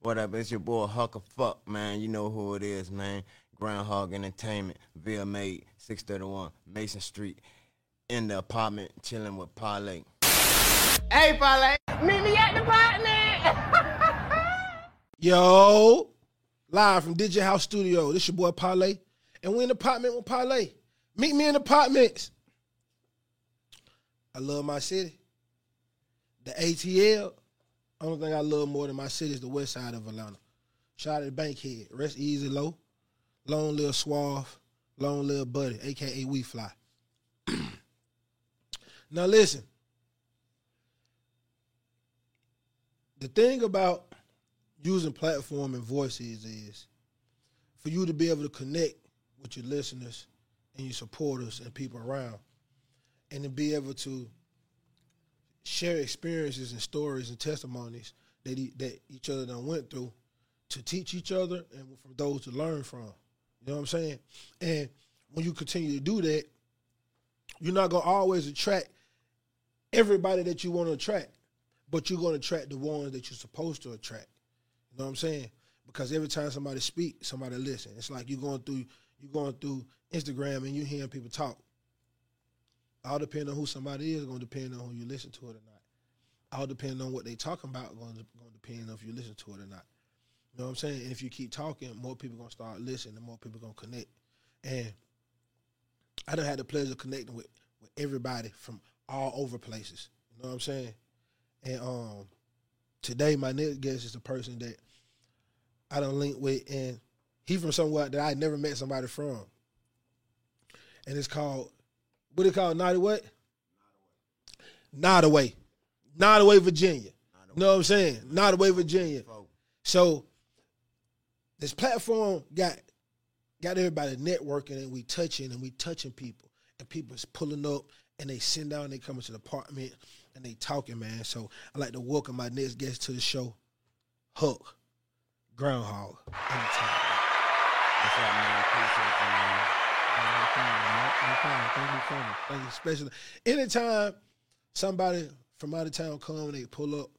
What up? It's your boy Hucker Fuck, man. You know who it is, man. Groundhog Entertainment, Villa Made, 631 Mason Street. In the apartment, chilling with Parlay. Hey, Parlay, meet me at the apartment. Yo, live from Digit House Studio. This your boy Parlay, and we in the apartment with Parlay. Meet me in the apartments. I love my city. The ATL. Only thing I love more than my city is the west side of Atlanta. Shout out to Bankhead. Rest easy low. Long little suave. Long little buddy, aka We Fly. now listen. The thing about using platform and voices is for you to be able to connect with your listeners and your supporters and people around and to be able to share experiences and stories and testimonies that that each other done went through to teach each other and for those to learn from. You know what I'm saying? And when you continue to do that, you're not gonna always attract everybody that you want to attract, but you're gonna attract the ones that you're supposed to attract. You know what I'm saying? Because every time somebody speak, somebody listen. It's like you're going through you're going through Instagram and you hearing people talk. All depending on who somebody is, going to depend on who you listen to it or not. All depending on what they talking about, going to, going to depend on if you listen to it or not. You know what I'm saying? And if you keep talking, more people gonna start listening, and more people gonna connect. And I done had the pleasure of connecting with with everybody from all over places. You know what I'm saying? And um, today my next guest is a person that I don't link with, and he from somewhere that I never met somebody from. And it's called what it called? Not what? Not away. Not away, Virginia. You know what I'm saying? Not away, Virginia. So this platform got got everybody networking and we touching and we touching people and people's pulling up and they sitting down, and they coming to the apartment and they talking, man. So I like to welcome my next guest to the show, Hook Groundhog. Anytime. What's up, man? Appreciate you, man. Thank you, for me. Thank you, especially anytime somebody from out of town come and they pull up,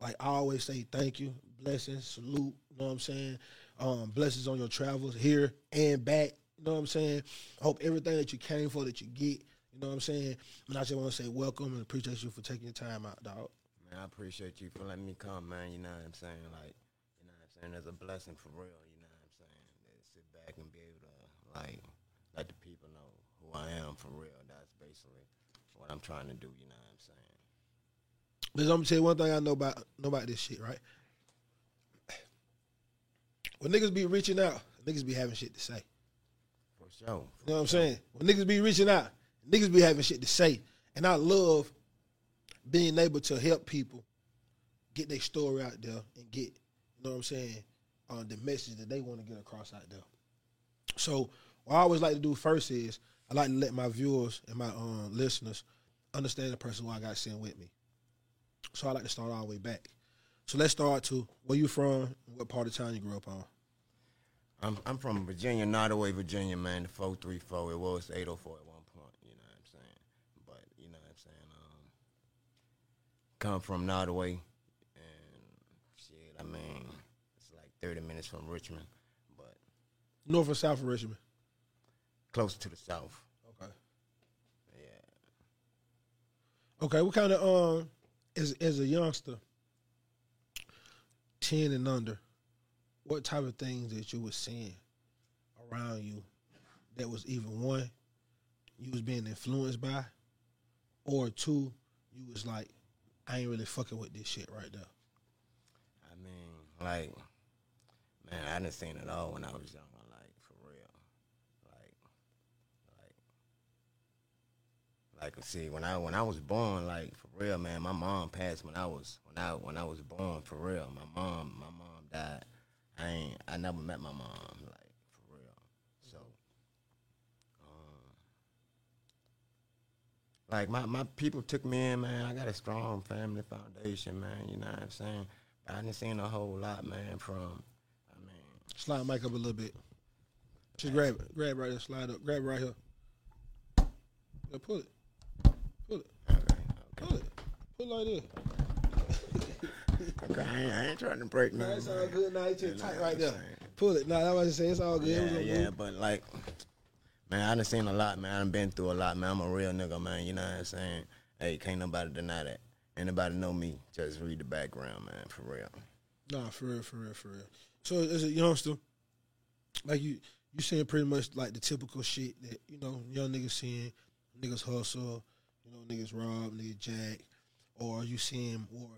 like I always say thank you, blessings, salute, you know what I'm saying? Um, blessings on your travels here and back, you know what I'm saying? Hope everything that you came for that you get, you know what I'm saying? And I just want to say welcome and appreciate you for taking your time out, dog. Man, I appreciate you for letting me come, man. You know what I'm saying? Like, you know what I'm saying? There's a blessing for real, you know what I'm saying? Sit back and be able to, like, let the people know who I am for real. That's basically what I'm trying to do, you know what I'm saying? But I'm gonna tell you one thing I know about know about this shit, right? When niggas be reaching out, niggas be having shit to say. For sure. You know what I'm saying? When niggas be reaching out, niggas be having shit to say. And I love being able to help people get their story out there and get, you know what I'm saying, uh, the message that they want to get across out there. So what I always like to do first is I like to let my viewers and my um, listeners understand the person who I got sitting with me. So I like to start all the way back. So let's start to where you from, what part of town you grew up on. I'm I'm from Virginia, Nottoway, Virginia, man. The four three four. It was eight oh four at one point. You know what I'm saying? But you know what I'm saying. Um, come from Nottoway, and shit. I mean, it's like thirty minutes from Richmond, but North or south of Richmond? Closer to the south. Okay. Yeah. Okay, what kind of um as as a youngster, ten and under, what type of things that you was seeing around you that was even one, you was being influenced by, or two, you was like, I ain't really fucking with this shit right there. I mean, like, man, I didn't seen it all when I was young. Like, for real. Like, like, see, when I when I was born, like, for real, man, my mom passed when I was when I when I was born, for real. My mom, my mom died. I ain't, I never met my mom, like, for real. So, um, like my, my people took me in, man. I got a strong family foundation, man. You know what I'm saying? But I didn't seen a whole lot, man. From, I mean, Slide mic up a little bit. Just grab it, grab right there, slide up, grab right here. Yeah, pull it, pull it, okay, pull it, pull it like this. Okay, I ain't, I ain't trying to break nothing. it's all good. Nah, it's just tight right there. Pull it. Nah, that was to say it's all good. Yeah, yeah, but like, man, I done seen a lot, man. I done been through a lot, man. I'm a real nigga, man. You know what I'm saying? Hey, can't nobody deny that. Anybody know me? Just read the background, man, for real. Nah, for real, for real, for real. So as a youngster, like you, you saying pretty much like the typical shit that you know young niggas seeing, niggas hustle, you know niggas rob, niggas jack, or you see him or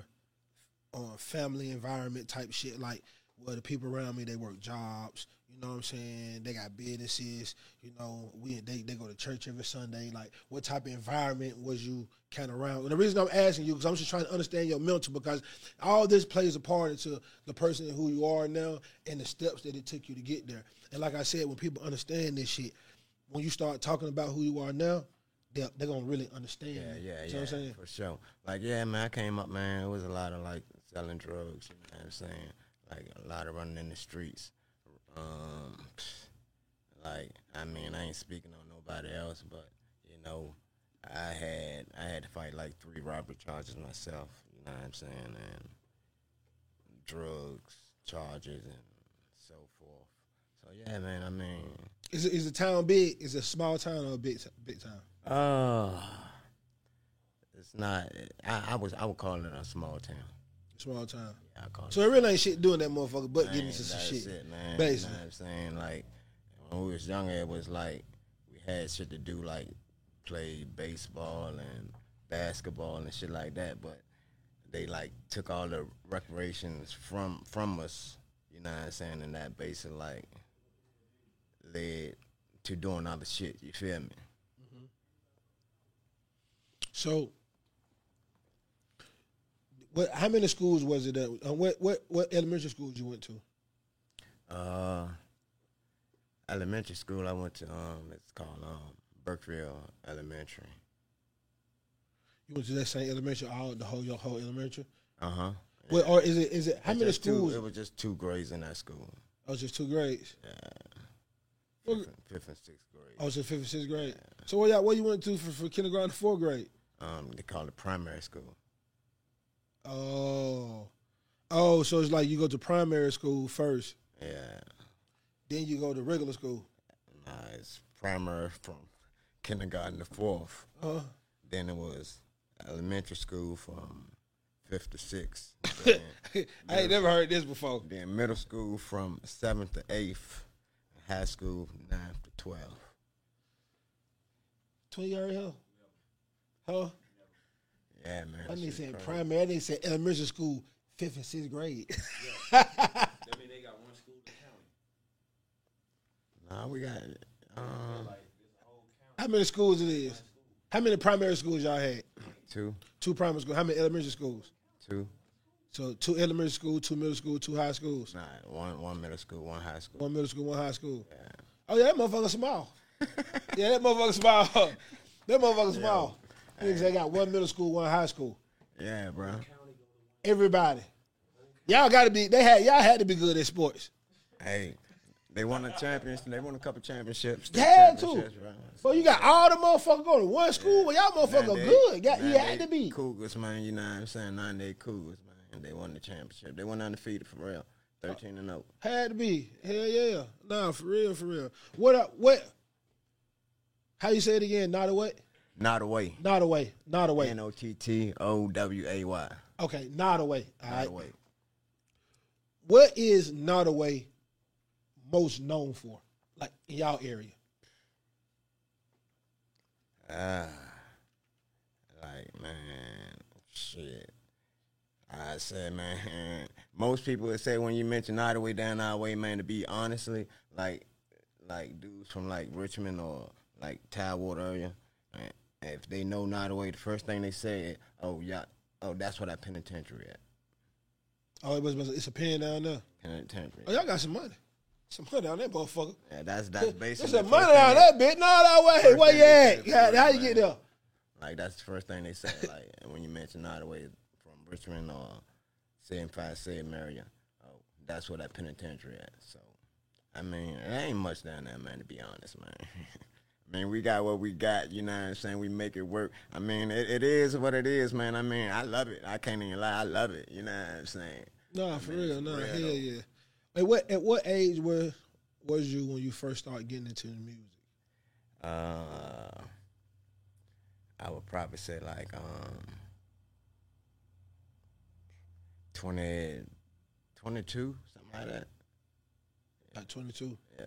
on family environment type shit like well the people around me they work jobs, you know what I'm saying? They got businesses, you know, we they, they go to church every Sunday. Like what type of environment was you kind of around? And the reason I'm asking you because I'm just trying to understand your mental because all this plays a part into the person who you are now and the steps that it took you to get there. And like I said, when people understand this shit, when you start talking about who you are now, they're, they're gonna really understand. Yeah, you. yeah, You know yeah, what I'm saying? for sure. Like, yeah, man, I came up, man. It was a lot of like selling drugs. You know what I'm saying? Like a lot of running in the streets. Um, like, I mean, I ain't speaking on nobody else, but you know, I had I had to fight like three robbery charges myself. You know what I'm saying? And drugs charges and so forth. So yeah, man. I mean, Is it, is the town big? Is it a small town or a big t- big town? Uh it's not. I, I was I would call it a small town. Small town. Yeah, I call it. So it really ain't shit doing that motherfucker, but getting Man, into some shit. It, man. Basically. You know what I'm saying? Like when we was younger, it was like we had shit to do, like play baseball and basketball and shit like that. But they like took all the recreations from from us. You know what I'm saying? And that basically like led to doing other shit. You feel me? So, what? How many schools was it? At, uh, what what what elementary schools you went to? Uh, elementary school I went to. Um, it's called um Burkeville Elementary. You went to that same elementary, all the whole your whole elementary. Uh huh. What or is it is it how many schools? it was just two grades in that school. Was just two grades. Fifth, and, fifth and sixth grade. I was in fifth and sixth grade. So what y'all what you went to for, for kindergarten to fourth grade? Um, they call it primary school. Oh, oh, so it's like you go to primary school first, Yeah. then you go to regular school. Nah, it's primary from kindergarten to fourth. Uh, Then it was elementary school from fifth to sixth. I ain't never heard this before. then middle school from seventh to eighth. High school ninth to twelfth. Twenty already huh? Huh? Yeah, man. I that need shit saying primary. I need say elementary school, fifth and sixth grade. That mean they got one school in the county. Nah, we got um, Like this whole county. How many schools it is? How many primary schools y'all had? two, Two primary schools. How many elementary schools? two. So two elementary school, two middle school, two high schools. Nah, one one middle school, one high school. One middle school, one high school. Yeah. Oh yeah, that motherfucker small. yeah, that motherfucker small. that motherfucker small. Niggas they got one middle school, one high school. Yeah, bro. Everybody. Y'all gotta be they had y'all had to be good at sports. Hey, they won a championship. They won a couple championships. They had to. But you got all the motherfuckers going to one school, well y'all motherfucker Man, good. Got, you had to be. Cougars, man. You know what I'm saying? Nine day Cougars, man. They won the championship. They went undefeated for real. Thirteen and oh. 0. Had to be. Hell yeah. Nah, for real, for real. What up what how you say it again? Not away? Not away. Not away. Not away. N O T T O W A Y. Okay, not away. All Not right. away. What is not away most known for? Like in y'all area? Ah, like man, shit. I said, man, most people would say when you mention Nottoway down Nottoway, man, to be honestly, like, like dudes from like Richmond or like Tidewater area, man, if they know Nottoway, the first thing they say, oh yeah, oh that's what that penitentiary at. Oh, it was, it's a pen down there. Penitentiary. Oh, y'all got some money. Some money down there, motherfucker. Yeah, that's that's There's basically some money down there, bitch. No, that way. Where you at? How, how you get there? Like that's the first thing they say. like when you mention Nottoway from Richmond or seven five seven area, oh, that's where that penitentiary at. So, I mean, it ain't much down there, man. To be honest, man. I mean, we got what we got, you know what I'm saying? We make it work. I mean, it, it is what it is, man. I mean, I love it. I can't even lie. I love it, you know what I'm saying? Nah, for mean, real, nah, real, hell though. yeah. At what at what age was was you when you first started getting into the music? Uh, I would probably say like um 20, 22, something like that. Like twenty two. Yeah.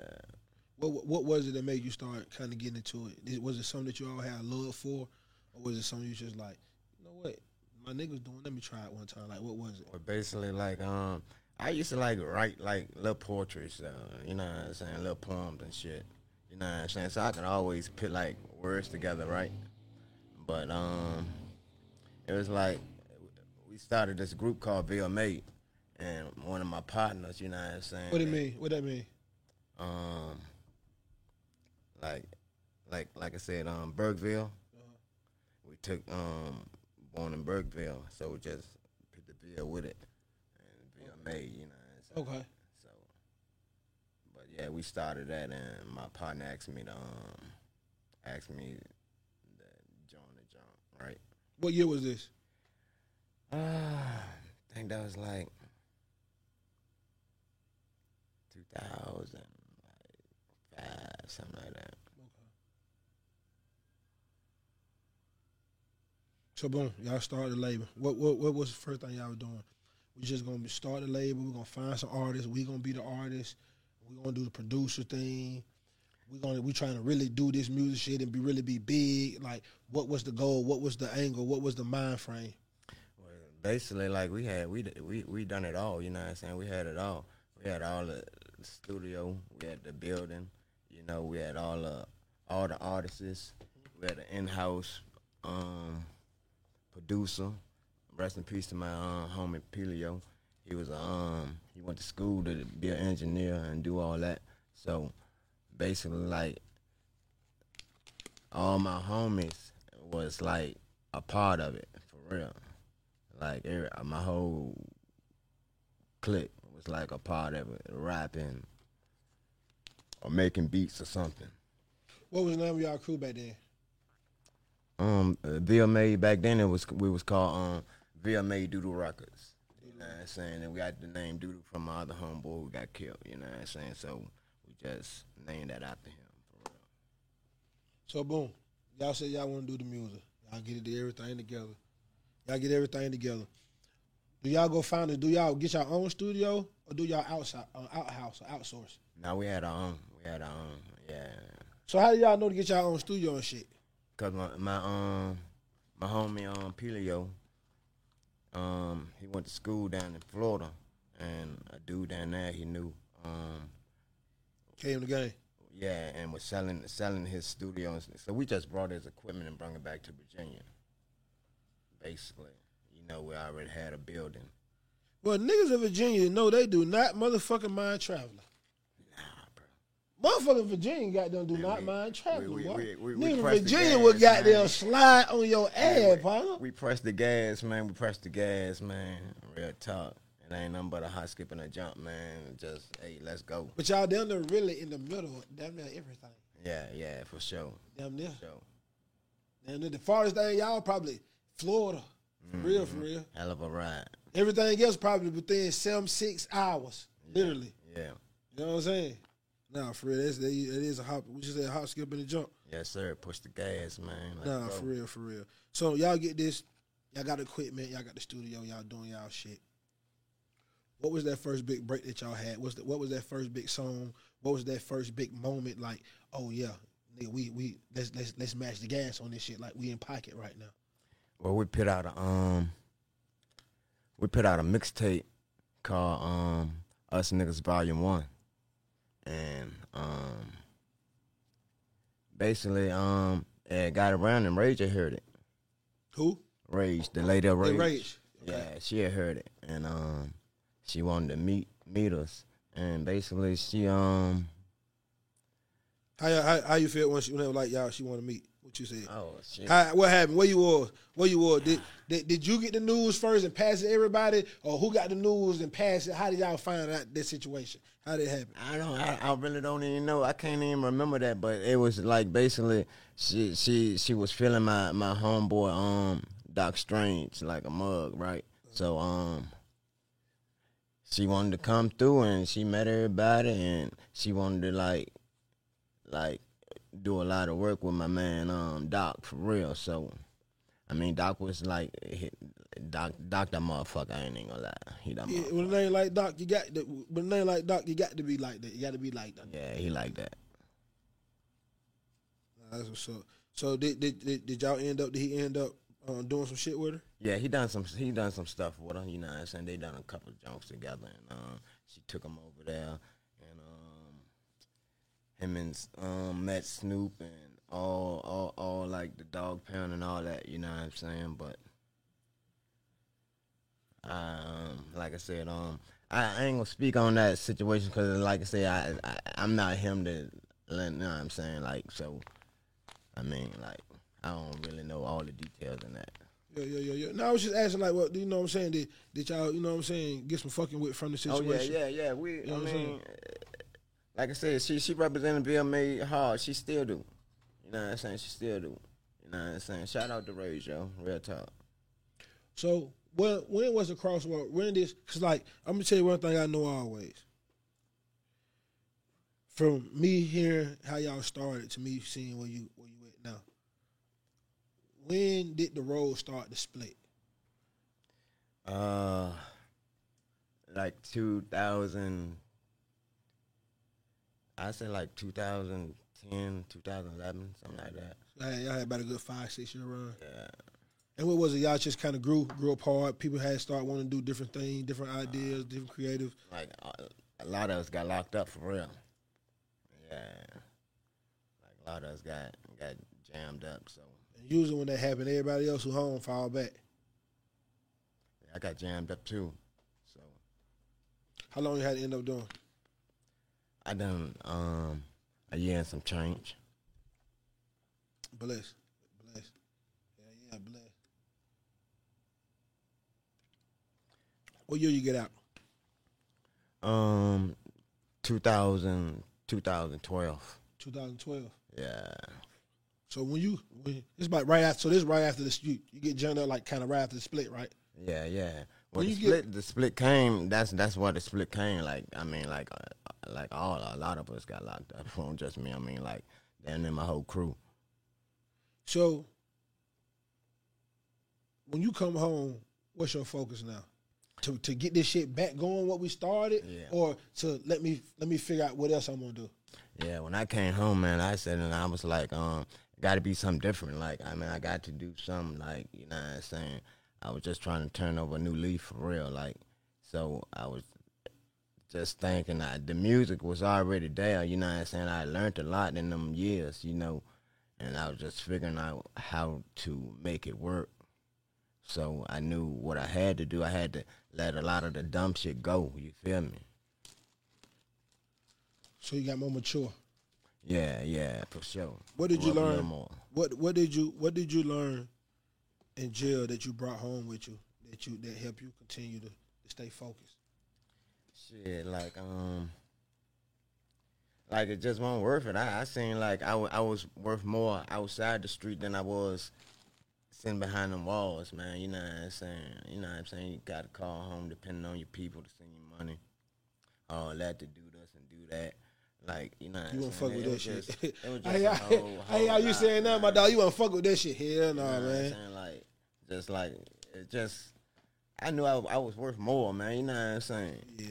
What what was it that made you start kind of getting into it? Was it something that you all had love for, or was it something you just like, you know what, my niggas doing? Let me try it one time. Like, what was it? Or basically like um I used to like write like little portraits, uh, you know what I'm saying, little poems and shit. You know what I'm saying? So I could always put like words together, right? But um it was like we started this group called VMA and one of my partners, you know what I'm saying? What do you mean? What that mean? Um like like like I said, um Burkeville. We took um born in Burkeville, so we just put the bill with it. And VMA, you know what I'm saying? Okay. So, but yeah, we started that, and my partner asked me to um, asked me to join the jump, right? What year was this? Uh, I think that was like 2005, something like that. So boom, y'all started the label. What what what was the first thing y'all were doing? We just gonna start the label. We're gonna find some artists. We gonna be the artists. We gonna do the producer thing. We gonna we trying to really do this music shit and be really be big. Like, what was the goal? What was the angle? What was the mind frame? Well, basically, like we had we we we done it all. You know what I'm saying? We had it all. We had all the studio. We had the building. You know, we had all the all the artists. We had an in-house um, producer. Rest in peace to my um, homie Pelio. He was um he went to school to be an engineer and do all that. So basically, like all my homies was like a part of it for real. Like every, my whole clique was like a part of it, rapping or making beats or something. What was the name of y'all crew back then? Um, uh, VMA back then it was we was called um VMA Doodle Records. You know what I'm saying? And we got the name Doodle from my other homeboy who got killed. You know what I'm saying? So we just named that after him. For real. So boom, y'all said y'all want to do the music. Y'all get it do everything together. Y'all get everything together. Do y'all go find it? Do y'all get your own studio or do y'all outside, uh, outhouse or outsource? Now we had our own. We had our own. Yeah. So how do y'all know to get y'all own studio and shit? Cause my my um my homie um Pelio, um he went to school down in Florida, and a dude down there he knew, um Came the game. yeah, and was selling selling his studio. So we just brought his equipment and brought it back to Virginia. Basically, you know, we already had a building. Well, niggas in Virginia know they do not motherfucking mind traveling. Motherfucking Virginia goddamn do Man, not we- mind traveling. we- we- we- we Nigga Virginia would goddamn man. slide on your ass, partner. we pressed the gas, man. We pressed the gas, man. Real talk. It ain't nothing but a hot skip and a jump, man. Just hey, let's go. But y'all down there really in the middle, damn near everything. Yeah, yeah, for sure. Damn near. For sure. Damn near the farthest thing y'all probably Florida. For real, for mm-hmm. real. Hell of a ride. Everything else probably within some six hours. Literally. Yeah. You know what I'm saying? Nah, for real. That's, that is a hop. We just said hop, skip, and a jump. Yes, sir. Push the gas, man. Let's Nah, for real, for real. So y'all get this. Y'all got equipment. Y'all got the studio. Y'all doing y'all shit. What was that first big break that y'all had? What's the, what was that first big song? What was that first big moment? Like, oh yeah, nigga, we we let's let's let's match the gas on this shit. Like we in pocket right now. Well, we put out a um, we put out a mixtape called um, Us Niggas Volume One, and um, basically um, it got around and Rage had heard it. Who? Rage, the lady of Hey, Rage. Rage. Yeah, she had heard it, and um, she wanted to meet meet us, and basically she um, How, how how you feel when she whenever like y'all she want to meet? What you said? Oh shit. How, what happened? Where you was? Where you was? Did, did did you get the news first and pass it to everybody, or who got the news and passed it? How did y'all find out this situation? How did it happen? I don't. I, I really don't even know. I can't even remember that. But it was like basically, she she she was feeling my my homeboy um Doc Strange like a mug, right? So um, she wanted to come through and she met everybody and she wanted to like like do a lot of work with my man um Doc for real. So I mean Doc was like he, Doc Doc that motherfucker. I ain't even gonna lie. He that Yeah, motherfucker. with a name like Doc, you got the, with a name like Doc, you got to be like that. You got to be like that. Yeah, he like that. That's what's up. So did did, did, did y'all end up? Did he end up uh, doing some shit with her? Yeah, he done some he done some stuff with her, you know what I'm saying? They done a couple of jokes together and um she took him over there um him and um met Snoop and all all all like the Dogg Pound and all that, you know what I'm saying? But um like I said, um I, I ain't gonna speak on that situation because like I said, I, I I'm not him to let you know what I'm saying, like so I mean like I don't really know all the details in that. Yeah, yeah, yeah, yeah. No, I was just asking, like, what you know what I'm saying? Did, did y'all, you know what I'm saying, get some fucking with from the situation? Oh yeah, yeah, yeah. We, know I what I'm saying? mean, like I said, she she represented Bill May hard. She still do. You know what I'm saying? She still do. You know what I'm saying? Shout out to Ray Joe, real talk. So when when was the crosswalk? When this? Cause like I'm gonna tell you one thing I know always. From me hearing how y'all started to me seeing where you where you at now. When did the road start to split? Uh, like 2000. I say like 2010, 2011, something like that. Y'all had, y'all had about a good five six year run. Yeah. And what was it? Y'all just kind of grew grew apart. People had started wanting to do different things, different ideas, different creative. Like uh, a lot of us got locked up for real. Yeah. Like a lot of us got got jammed up. So And usually when that happened, everybody else who home fall back. I got jammed up too. So How long you had to end up doing? I done um a year and some change. Bless. Bless. Yeah, yeah, bless. What year you get out? Um 2000 2012. 2012. Yeah. So when you when it's about right after so this is right after the split. You get jammed up like kind of right after the split, right? Yeah, yeah. When When the you get- split the split came, that's that's why the split came. Like I mean, like uh, like all a lot of us got locked up. It wasn't just me. I mean, like and then my whole crew. So when you come home, what's your focus now? To to get this shit back going, what we started, Yeah. or to let me let me figure out what else I'm gonna do. Yeah, when I came home, man, I said, and I was like, um, got to be something different. Like, I mean, I got to do something. Like, you know what I'm saying? I was just trying to turn over a new leaf for real. Like, so I was just thinking that the music was already there. You know what I'm saying? I learned a lot in them years, you know, and I was just figuring out how to make it work. So I knew what I had to do. I had to let a lot of the dumb shit go. You feel me? So you got more mature. Yeah, yeah, for sure. What did you Grew up a learn? more. What what did you what did you learn in jail that you brought home with you that you that help you continue to, to stay focused? Shit, like um, like it just wasn't worth it. I, I seen like I, I was worth more outside the street than I was sitting behind them walls, man. You know what I'm saying? You know what I'm saying? You got to call home depending on your people to send you money, all that to do this and do that. Like you know, You won't fuck with It that shit. just- it was just Hey, I, whole- hey, whole how you saying that, my dog? You want to fuck with that shit? Hell no, You know what I'm man. Like, just like it just. I knew I, I was worth more, man. You know what I'm saying? Yeah,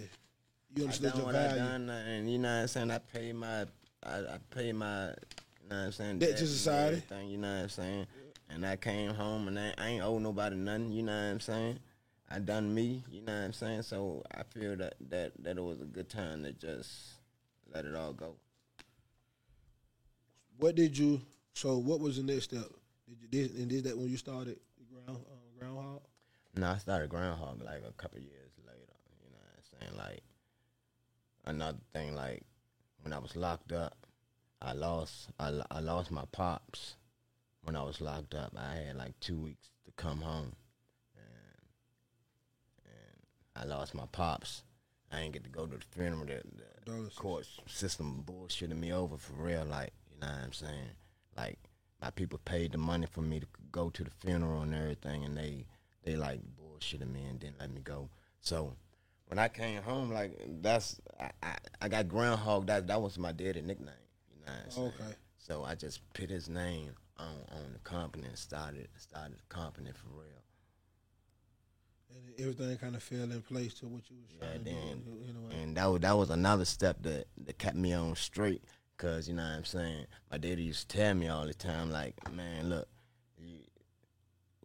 you I understood your what I done, and you know what I'm saying. I pay my, I, I pay my, you know what I'm saying. Debt to society. you know what I'm saying. And I came home and I, I ain't owe nobody nothing. You know what I'm saying. I done me. You know what I'm saying. So I feel that that that it was a good time to just let it all go. What did you? So what was the next step? Did you and did that when you started ground uh, groundhog? No, I started Groundhog like a couple years later. You know what I'm saying? Like another thing, like when I was locked up, I lost I, I lost my pops. when I was locked up. I had like two weeks to come home, and and I lost my pops. I didn't get to go to the funeral. The, the court system bullshitted me over for real. Like you know what I'm saying? Like my people paid the money for me to go to the funeral and everything, and they they like bullshitted me and didn't let me go. So when I came home, like that's I, I, I got groundhog. That that was my daddy nickname. You know what I'm saying? Okay. So I just put his name on on the company and started started the company for real. And everything kind of fell in place to what you was Yeah, trying to do. You know, and that was that was another step that that kept me on straight. Cause you know what I'm saying. My daddy used to tell me all the time, like, man, look, you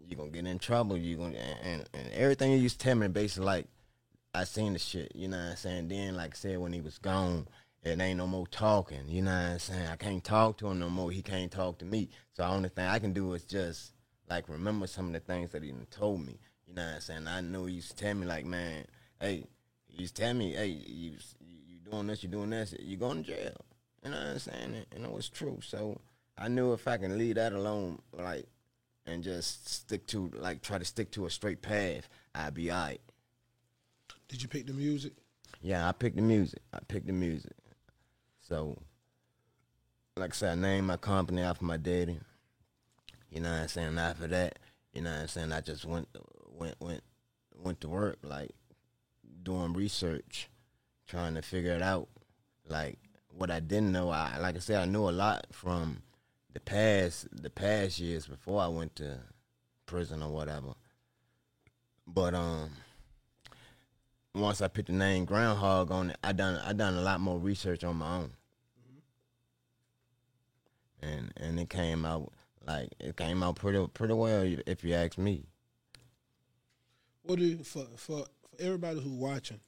you gonna get in trouble. You gonna and, and, everything you used to tell me basically like I seen the shit. You know what I'm saying. Then like I said, when he was gone, it ain't no more talking. You know what I'm saying. I can't talk to him no more. He can't talk to me. So the only thing I can do is just like remember some of the things that he told me. You know what I'm saying. I know he used to tell me like, man, hey, he used to tell me, hey, you you, doing this, you doing this, you going to jail. You know what I'm saying? And it was true. So I knew if I can leave that alone, like, and just stick to like try to stick to a straight path, I'd be alright. Did you pick the music? Yeah, I picked the music. I picked the music. So, like I said, I named my company after my daddy. You know what I'm saying? After that, you know what I'm saying? I just went went went went to work, like doing research, trying to figure it out. Like what I didn't know, I like I said, I knew a lot from the past the past years before I went to prison or whatever. But um once I put the name Groundhog on it, I done I done a lot more research on my own, and and it came out like it came out pretty pretty well if you ask me. What do you, for for for everybody who's watching?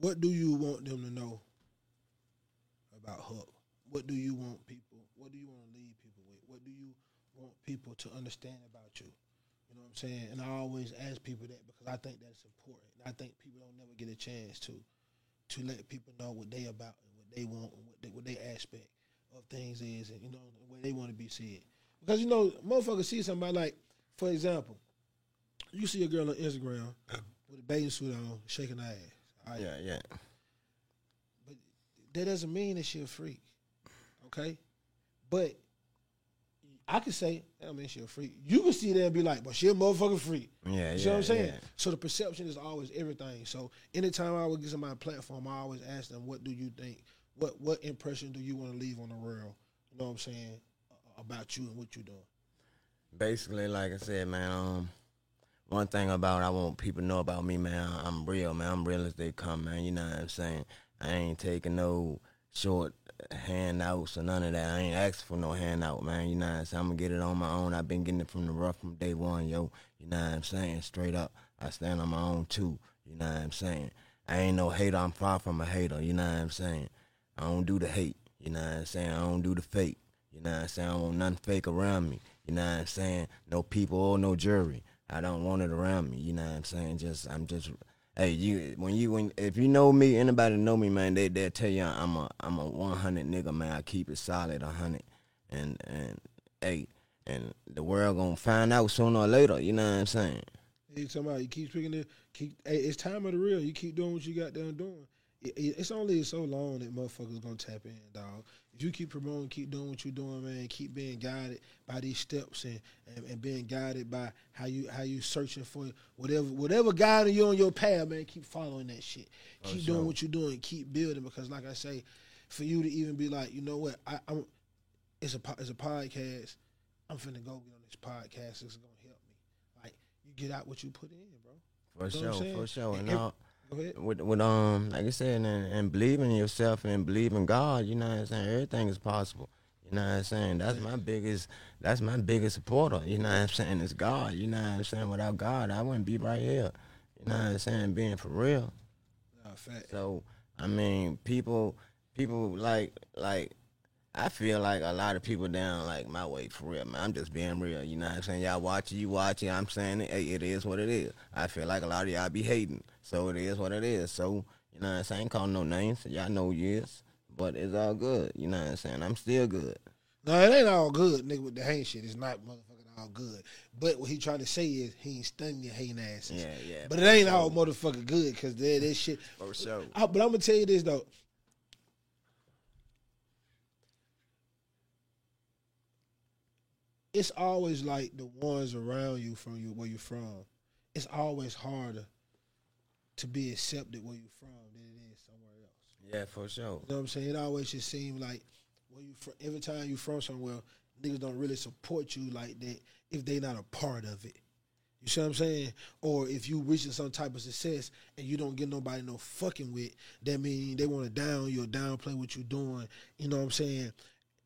What do you want them to know about Huck? What do you want people? What do you want to leave people with? What do you want people to understand about you? You know what I'm saying? And I always ask people that because I think that's important. I think people don't never get a chance to to let people know what they about and what they want and what they, what they aspect of things is and you know the way they want to be seen. Because you know, motherfuckers see somebody like, for example, you see a girl on Instagram with a bathing suit on, shaking her ass. right? Yeah, yeah, But that doesn't mean that she a freak. Okay? But I could say, I mean she a freak. You can see that and be like, but she a motherfucking freak. yeah. You yeah, see what I'm saying? yeah. So the perception is always everything. So anytime I would get somebody a platform, I always ask them, what do you think? What what impression do you want to leave on the world? You know what I'm saying? a- About you and what you're doing. Basically, like I said, man. Um, one thing about I want people to know about me, man. I'm real, man. I'm real as they come, man. You know what I'm saying? I ain't taking no short handouts or none of that. I ain't asking for no handout, man. You know what I'm saying? I'm gonna get it on my own. I've been getting it from the rough from day one, yo. You know what I'm saying? Straight up, I stand on my own too. You know what I'm saying? I ain't no hater. I'm far from a hater. You know what I'm saying? I don't do the hate. You know what I'm saying? I don't do the fake. You know what I'm saying? I don't want nothing fake around me. You know what I'm saying? No people or no jury. I don't want it around me. You know what I'm saying? Just I'm just hey you when you when if you know me anybody know me man they they'll tell you I'm a I'm a 100 nigga man I keep it solid 100 and and hey and the world gonna find out sooner or later. You know what I'm saying? You talking about you keep speaking it, keep hey, it's time of the real. You keep doing what you got done doing. It- it- it's only so long that motherfuckers gonna tap in, dog. If you keep promoting, keep doing what you're doing, man, keep being guided by these steps and, and, and being guided by how you how you searching for whatever whatever guiding you on your path, man. Keep following that shit. Oh, keep doing what you're doing. Keep building because, like I say, for you to even be like, you know what, I, I'm it's a it's a podcast. I'm finna go get on this podcast. It's gonna help me. Like you get out what you put in, bro. For You know sure, for sure. And And- ahead. With with um like I said and, and believe in yourself and believing God, you know what I'm saying? Everything is possible. You know what I'm saying? That's my biggest that's my biggest supporter, you know what I'm saying? It's God, you know what I'm saying? Without God I wouldn't be right here. You know what I'm saying? Being for real. Fact. So I mean people people like like I feel like a lot of people down like my way for real, man. I'm just being real. You know what I'm saying? Y'all watching, you watching. I'm saying it, it is what it is. I feel like a lot of y'all be hating. So it is what it is. So, you know what I'm saying? I ain't calling no names. Y'all know you is. But it's all good. You know what I'm saying? I'm still good. No, it ain't all good, nigga. With the hate shit, it's not motherfucking all good. But what he trying to say is he ain't stunning your hating asses. Yeah, yeah. But it ain't all motherfucking good because that that shit. For sure. I, but I'm gonna tell you this though. It's always like the ones around you from you where you're from. It's always harder to be accepted where you're from than it is somewhere else. Yeah, for sure. You know what I'm saying? It always just seems like when you fr- every time you from somewhere, niggas don't really support you like that if they not a part of it. You see what I'm saying? Or if you reaching some type of success and you don't get nobody no fucking with, that mean they want to down you or downplay what you're doing. You know what I'm saying?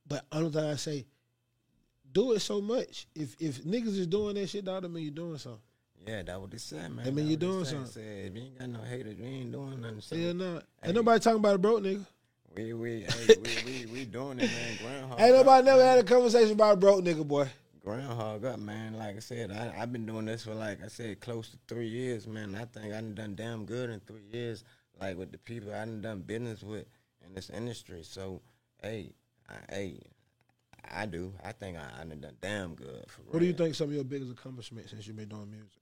But another thing I say, do it so much. If if niggas is doing that shit, that mean you doing something. Yeah, that what they said, man. That mean you doing something. Said, if you ain't got no haters, we ain't doing nothing. So Yeah, nah. Hey. Ain't nobody talking about a broke nigga. we we hey, we, we we doing it, man. Groundhog. Ain't nobody up, never man. had a conversation about a broke nigga, boy. groundhog up, man. Like I said, I I've been doing this for like I said, close to three years, man. I think I done done damn good in three years. Like with the people I done done business with in this industry. So, hey, I, hey, I do. I think I, I done done damn good. For What do you think some of your biggest accomplishments since you've been doing music?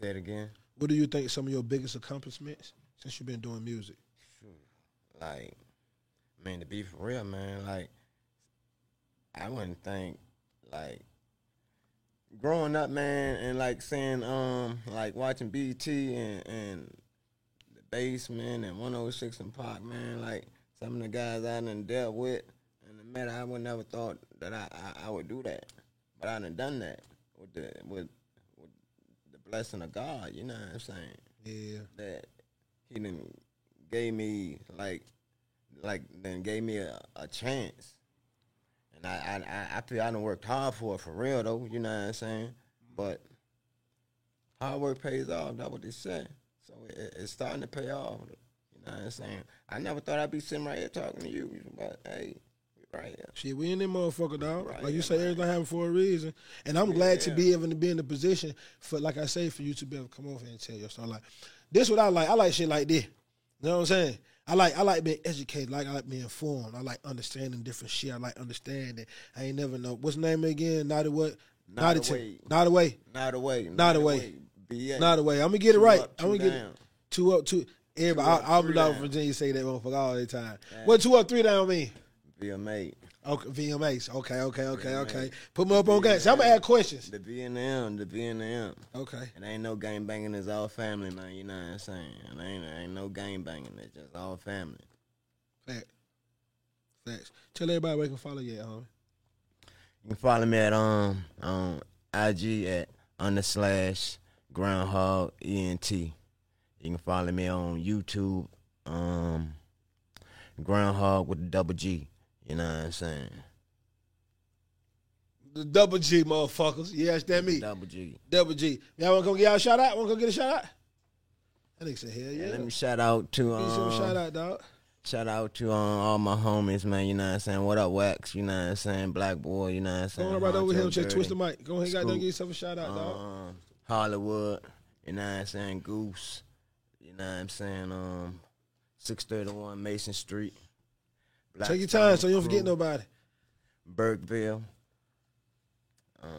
Say it again. What do you think some of your biggest accomplishments since you've been doing music? like, man, to be for real, man, like, I wouldn't think, like, growing up, man, and like saying, um, like watching BET and and the basement and 106 and Park, man, like some of the guys I done dealt with and the matter, I would never thought that I, I I would do that, but I done done that with the with with the blessing of God, you know what I'm saying? Yeah. that he done gave me like like then gave me a, a chance. And I, I I- feel I done worked hard for it for real though, you know what I'm saying? But hard work pays off, that's what they say. So it, it's starting to pay off. You know what I'm saying? I never thought I'd be sitting right here talking to you, but hey, right. Shit, we in that motherfucker, dog. Right, like you say, everything happened for a reason. And I'm glad to be able to be in the position for, like I say, for you to be able to come over here and tell your story. Like, this what I like. I like shit like this. You know what I'm saying? I like I like being educated. Like I like being informed. I like understanding different shit. I like understanding. I ain't never know what's the name again. Not what. Not Not away. away. Not away. Not away. Not away. Not away. I'm gonna get it right. I'm gonna get it. Two up, two. Everybody, Two up, I, I'll three be down. Virginia say that motherfucker all the time. What two up, three down mean? Mate. Okay, VMAs. Okay, okay, okay, VMAs. okay. Put me up on game. So I'm gonna add questions. The V and M, the V and M. Okay. It ain't no game banging, it's all family, man. You know what I'm saying? It ain't, it ain't no game banging, it's just all family. Fact. Facts. Tell everybody where they can follow you at, homie. You can follow me at um on IG at under slash groundhog ENT. You can follow me on YouTube, um groundhog with the double G. You know what I'm saying? The double G motherfuckers. Yes, that me. Double G. Double G. Y'all wanna come get y'all a shout out? Wanna go get a shout out? That nigga said, hell yeah. Let me shout out to Give me some um, shout out, dog. Shout out to um, all my homies, man. You know what I'm saying? What up, Wax? You know what I'm saying? Black Boy, you know what I'm Go saying? on right over here just twist the mic. Go ahead, goddamn, give yourself a shout out, dog. Um, Hollywood, you know what I'm saying? Goose, you know what I'm saying? Um, 631 Mason Street. Black Take your time so you don't forget nobody. Burkeville. Um,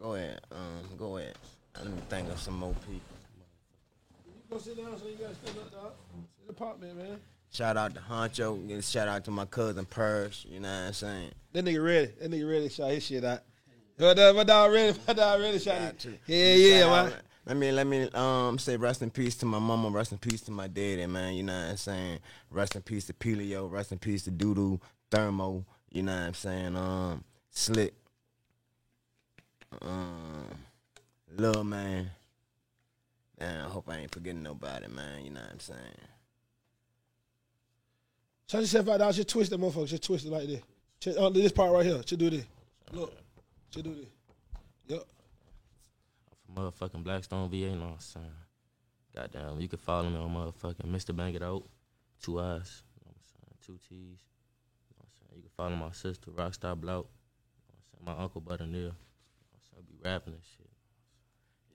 go ahead. Um, go ahead. Let me think of some more people. Go sit down so you gotta stand up, dog. Apartment, man. Shout out to Honcho. Shout out to my cousin Purse. You know what I'm saying? That nigga ready. That nigga ready to shout his shit out. My dog, my dog ready. My dog ready to shout it. Yeah, yeah, man. Let me let me um say rest in peace to my mama, rest in peace to my daddy, man. You know what I'm saying? Rest in peace to Pelio, rest in peace to Doodoo, Thermo, you know what I'm saying? Um Slick. Um Lil man. Man, I hope I ain't forgetting nobody, man. You know what I'm saying? Shout yourself out, dog. Just twist that motherfucker. Just twist it like this. Uh, this part right here. Just do this. Look. Just do this. Yup. Motherfucking Blackstone VA, you know what I'm saying? Goddamn, you can follow me on motherfucking Mr. Bang It Out, two eyes, you know what I'm saying? Two T's. You know what I'm saying? You can follow my sister, Rockstar Blout, you know what I'm saying? My uncle Butter Neil. You know what I'm saying? Be rapping and shit.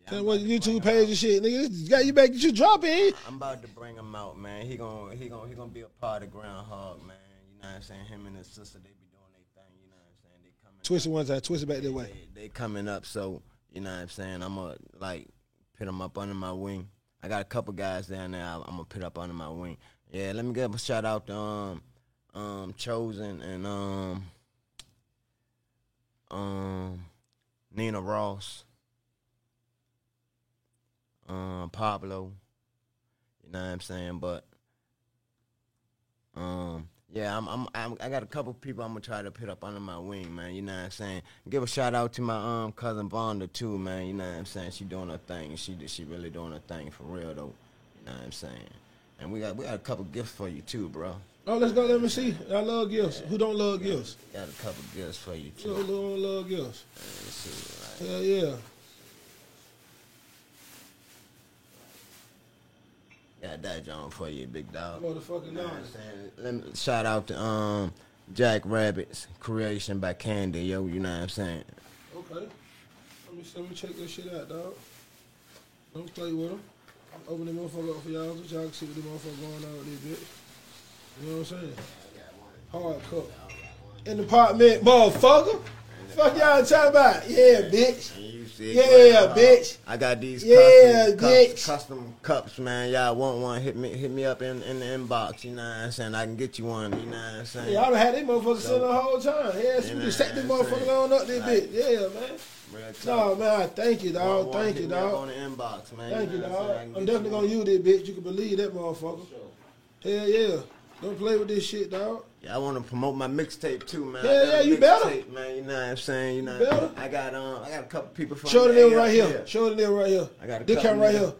Tell me what YouTube page and shit, nigga. This got you back. You drop it. I'm about to bring him out, man. He gon' he gon' he gonna be a part of Groundhog, man. You know what I'm saying? Him and his sister, they be doing their thing. You know what I'm saying? They coming. Twist it one time. Twist it back that way. they, they coming up, so you know what I'm saying. I'm gonna like put them up under my wing. I got a couple guys down there. I'm gonna put up under my wing. Yeah, let me give a shout out to um um chosen and um um Nina Ross, um Pablo. You know what I'm saying, but um, yeah, I'm, I'm, I'm, I got a couple people I'm gonna try to put up under my wing, man. You know what I'm saying? Give a shout out to my um cousin Vonda too, man. You know what I'm saying? She doing her thing. She she really doing her thing for real though. You know what I'm saying? And we got we got a couple gifts for you too, bro. Oh, let's go. Let me see. I love gifts. Who don't love gifts? Got a couple gifts for you too. Who don't love gifts? Let's see, like, Hell yeah. Got that John for you, big dog. Motherfucking You know what I'm saying? Let me shout out to um Jack Rabbit's creation by Candy, yo. You know what I'm saying? Okay. Let me let me check this shit out, dog. Don't play with them. Open the motherfucker up for y'all so y'all can see what the motherfucker going on with this bitch. You know what I'm saying? Hard cup. In the apartment, motherfucker. Fuck y'all talking about? Yeah, bitch. See, Yeah, uh, bitch. I got these Yeah, custom, cups, custom cups, man. Y'all want one? Hit me, hit me up in, in the inbox. You know what I'm saying? I can get you one. You know what I'm saying? Yeah, I'd have had this motherfucker sitting the whole time. Yeah, so You just set this motherfucker on up this Like- bitch. Yeah, man. No, man, I thank you, dog. one, Thank you, dog. On the inbox, man. Thank you, know dog. I I'm definitely you gonna use this bitch. You can believe that motherfucker. Hell yeah. Don't play with this shit, dog. Yeah, I want to promote my mixtape too, man. Yeah, yeah, you better. mixtape, man. You know what I'm saying? You know, better. I got um, I got a couple people from Show the A right up here. Show the nigga right here. I got a This couple right here.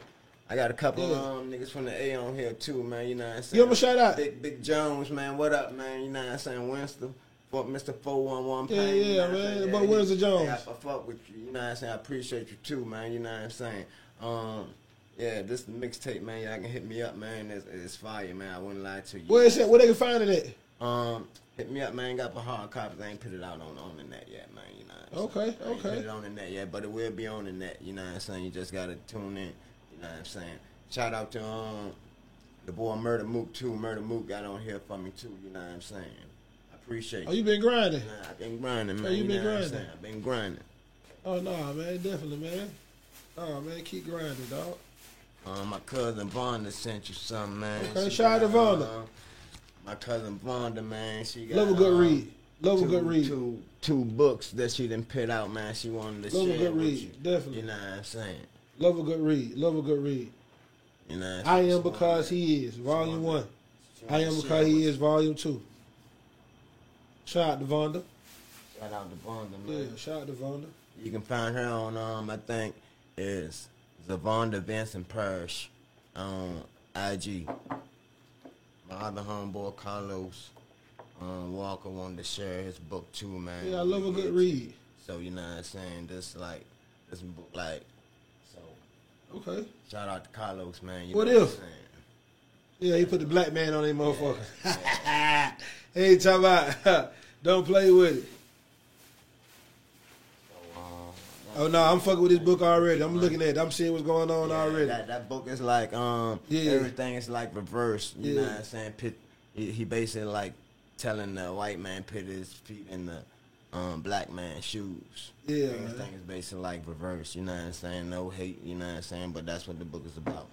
I got a couple Yeah. um niggas from the A on here too, man. You know what I'm saying? Give him a shout out. Big Big Jones, man. What up, man? You know what I'm saying? Winston. For Mr. 411 Yeah, you yeah, know I'm man. saying? But he- Winston Jones. Yeah, I, I fuck with you. You know what I'm saying? I appreciate you too, man. You know what I'm saying? Um, yeah, this mixtape, man. Y'all can hit me up, man. It's, it's fire, man. I wouldn't lie to you. Where is that? Where they can find it at? Um, hit me up, man. Got the hard copies. I ain't put it out on on the net yet, man. You know. what I'm Okay, saying? I ain't okay. Put it on the net yet, but it will be on the net. You know what I'm saying? You just gotta tune in. You know what I'm saying? Shout out to um the boy Murder Mook too. Murder Mook got on here for me too. You know what I'm saying? I appreciate Oh, you. you been grinding? Nah, I've been grinding, man. Oh, you been know grinding? I've been grinding. Oh no, man, definitely, man. Oh man, keep grinding, dog. Um, my cousin Vonda sent you something, man. Okay, shout out to Vonda. uh, my cousin Vonda, man. She got Love a good um, read. Love a good read. Two, two books that she done put out, man. She wanted to Love a good read, you. definitely. You know what I'm saying? Love a good read. Love a good read. You know. I am because he is. Volume one. I am because he is. Volume two. Shout out to Vonda. Shout out to Vonda, Yeah, shout out to Vonda. You can find her on um I think is Zavonda Vincent Parrish on IG. My other homeboy Carlos um, Walker wanted to share his book too, man. Yeah, I love a good read. So you know what I'm saying? This like this book like so Okay. shout out to Carlos, man. You What if? Yeah, he put the black man on that motherfucker. hey, talk about don't play with it. So, um, Oh no, I'm fucking with this book already. I'm looking at it. I'm seeing what's going on Yeah, already. That, that book is like um Yeah. everything is like reverse. You know what I'm saying? Pit, he, basically like telling the white man put his feet in the um black man's shoes. Yeah, Everything is basically like reverse. You know what I'm saying? No hate. You know what I'm saying? But that's what the book is about.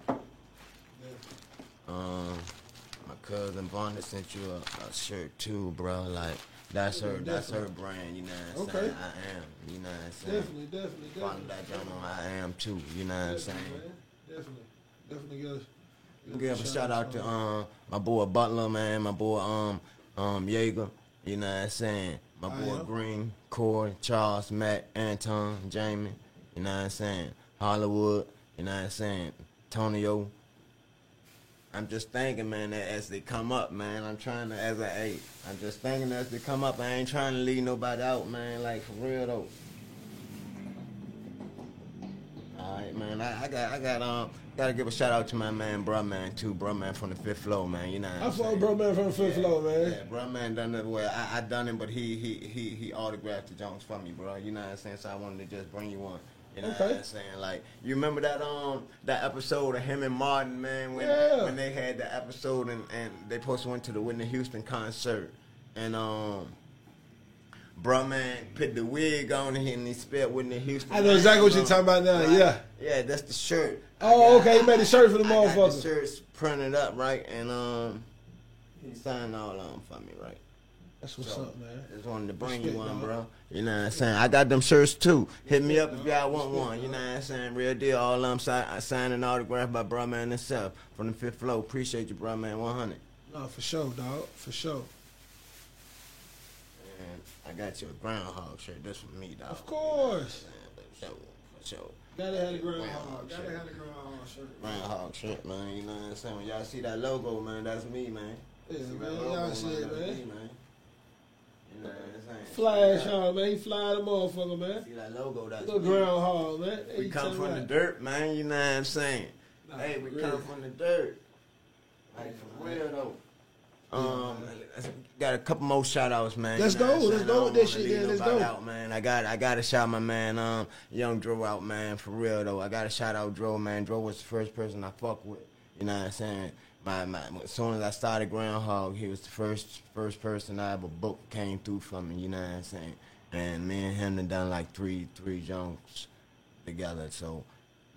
Um, my cousin Vonda sent you a, a shirt too, bro. Like that's her. That's her brand. You know what I'm Okay. saying? I am. You know what I'm saying? Definitely, definitely, Follow definitely. that joint on I am too. You know what I'm saying? Definitely, definitely. Give, Give a shout out to um my boy Butler, man, my boy um um Yeager, you know what I'm saying? My boy. Green, Corey, Charles, Matt, Anton, Jamie, you know what I'm saying? Hollywood, you know what I'm saying? Tonio. I'm just thinking, man, that as they come up, man, I'm trying to, as I ate, I'm just thinking as they come up, I ain't trying to leave nobody out, man, like for real though. All right, man. I, I got, I got, um, gotta give a shout out to my man, bro, man, too, bro, man, from the fifth floor, man. You know. What I I'm fuck bruh man from the fifth floor, man. Yeah, bro, man, done it well. I, I done it, but he, he, he, he autographed the Jones for me, bro. You know what I'm saying? So I wanted to just bring you one. You know Okay. what I'm saying? Like, you remember that um that episode of him and Martin, man, when Yeah. when they had the episode and, and they to went to the Whitney Houston concert and um bruh man put the wig on him and he spelled Whitney Houston. I know exactly what you're talking about now, yeah. Yeah, that's the shirt. Oh, got- okay. he made the shirt for the I got the shirts printed up, right? And um, he signed all of them for me, right? That's what's up, man. Just wanted to bring you one, bro. You know what I'm saying? I got them shirts too. Hit me up if y'all want one. You know what I'm saying? Real deal. All I'm si- I signed an autograph by bruh man himself from the fifth floor. Appreciate you, bruh man. 100. No, for sure, dog. For sure. And I got you a groundhog shirt. That's for me, dog. Of course. For sure. For sure. Gotta have the groundhog. Gotta shirt. have the groundhog shirt. Groundhog shirt, man. You know what I'm saying? When y'all see that logo, man, that's me, man. Yeah, See man. Y'all see it, that's man. me, man. You know what I'm saying? Flash on, man. He fly the motherfucker, man. See that logo, that's Little groundhog, man. Hey, We come from the dirt, man. You know what I'm saying? Nah, hey, we really. come from the dirt. Like for real though. Um, got a couple more shout outs, man. Let's You know go, let's go with this shit, then, let's go. Out, man. I got, I got to shout my man, um, Young Dro out, man. For real though, I got to shout out Dro, man. Dro was the first person I fuck with. You know what I'm saying? My, my, as soon as I started Groundhog, he was the first, first person I ever booked came through for me. You know what I'm saying? And me and him done done like three, three junks together. So,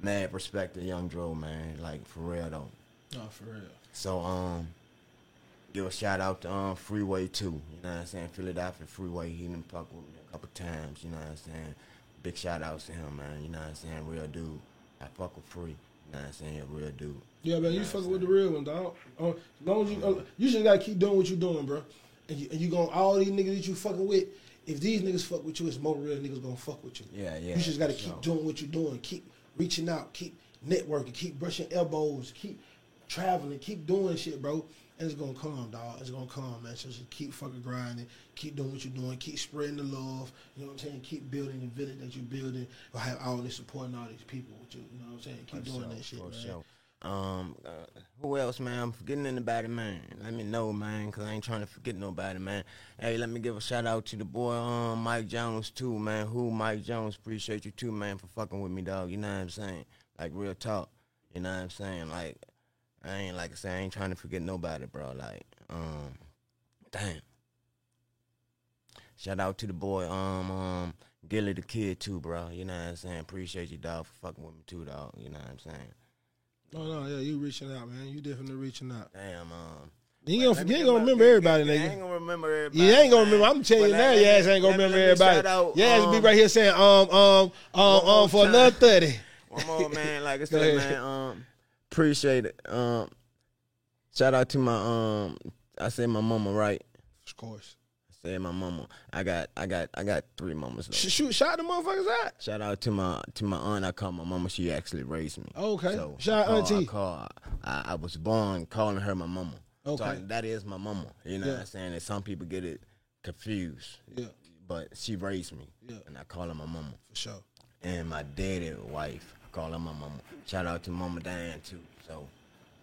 mad respect to Young Dro, man. Like for real though. No, for real. So um, give a shout out to um Freeway too. You know what I'm saying? Philadelphia Freeway. He done fuck with me a couple times. You know what I'm saying? Big shout outs to him, man. You know what I'm saying? Real dude. I fuck with Free. You know what I'm saying? A real dude. Yeah, man, you fucking with the real one, dog. Uh, as long as you, uh, you just gotta keep doing what you're doing, bro. And you, and you going all these niggas that you fucking with. If these niggas fuck with you, it's more real niggas gonna fuck with you. Yeah, yeah. You just gotta keep sure. doing what you're doing. Keep reaching out. Keep networking. Keep brushing elbows. Keep traveling. Keep doing shit, bro. And it's gonna come, dog. It's gonna come, man. So just keep fucking grinding. Keep doing what you're doing. Keep spreading the love. You know what I'm saying? Keep building the village that you're building. Or have all this support and all these people with you. You know what I'm saying? Keep For doing sure, that shit, for man. sure. Um, uh, who else, man? I'm forgetting anybody, man. Let me know, man, cause I ain't trying to forget nobody, man. Hey, let me give a shout out to the boy, um, Mike Jones too, man. Who Mike Jones? Appreciate you too, man, for fucking with me, dog. You know what I'm saying? Like real talk. You know what I'm saying? Like I ain't like I say, I ain't trying to forget nobody, bro. Like, um, damn. Shout out to the boy, um, um, Gillie the kid too, bro. You know what I'm saying? Appreciate you, dog, for fucking with me too, dog. You know what I'm saying? No, no, yeah, you reaching out, man. You definitely reaching out. Damn, um. You ain't gonna, you ain't gonna remember everybody, I ain't gonna remember everybody. You ain't gonna remember. I'm telling you now, your ass ain't gonna remember everybody. shout out, Your ass be um, right here saying, um, um, um, um, for another thirty. One more, man. Like I said, man. Um, appreciate it. Um, shout out to my um. I said my mama, right? Of course. Said my mama. I got, I got, I got three mamas. Though. Sh- shoot, shout the motherfuckers out. Shout out to my to my aunt. I call my mama. She actually raised me. Okay. So Shout out auntie. I, call, I, I was born calling her my mama. So Okay. I- that is my mama. You know Yeah. what I'm saying? And some people get it confused. Yeah, But she raised me. Yeah. And I call her my mama. for sure. and my daddy wife. I call her my mama. Shout out to Mama Diane too. So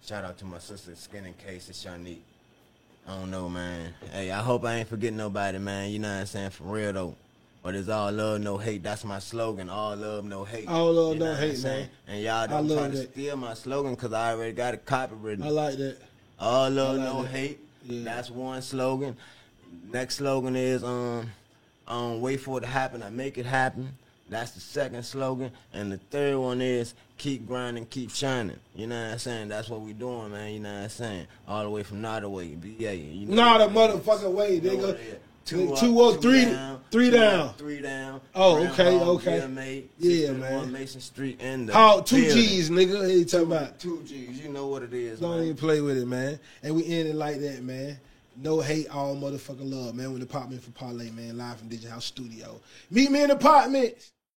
shout out to my sister Skin and Case and Shanique. I don't know, man. Hey, I hope I ain't forgetting nobody, man. You know what I'm saying? For real though. But it's all love, no hate. That's my slogan. All love, no hate. All love, You no what hate, man. And y'all don't try to that. steal my slogan because I already got it copywritten. I like that. All love, like no that. hate. Yeah. That's one slogan. Next slogan is um, um, wait for it to happen. I make it happen. That's the second slogan. And the third one is keep grinding, keep shining. You know what I'm saying? That's what we doing, man. You know what I'm saying? All the way from Nottoway, VA. You know Not a what it is. motherfucking way, nigga. it is. Two Two, up, up, three- down, three two down. up, three down. Oh, okay, okay. Yeah, man. Mason Street in the How two building. G's, nigga? Hey, you talking about? Two G's. You know what it is, Don't man. even play with it, man. And we end it like that, man. No hate, all motherfucking love, man. With the apartment for Parlay, man, live from Digital House Studio. Meet me in the apartments.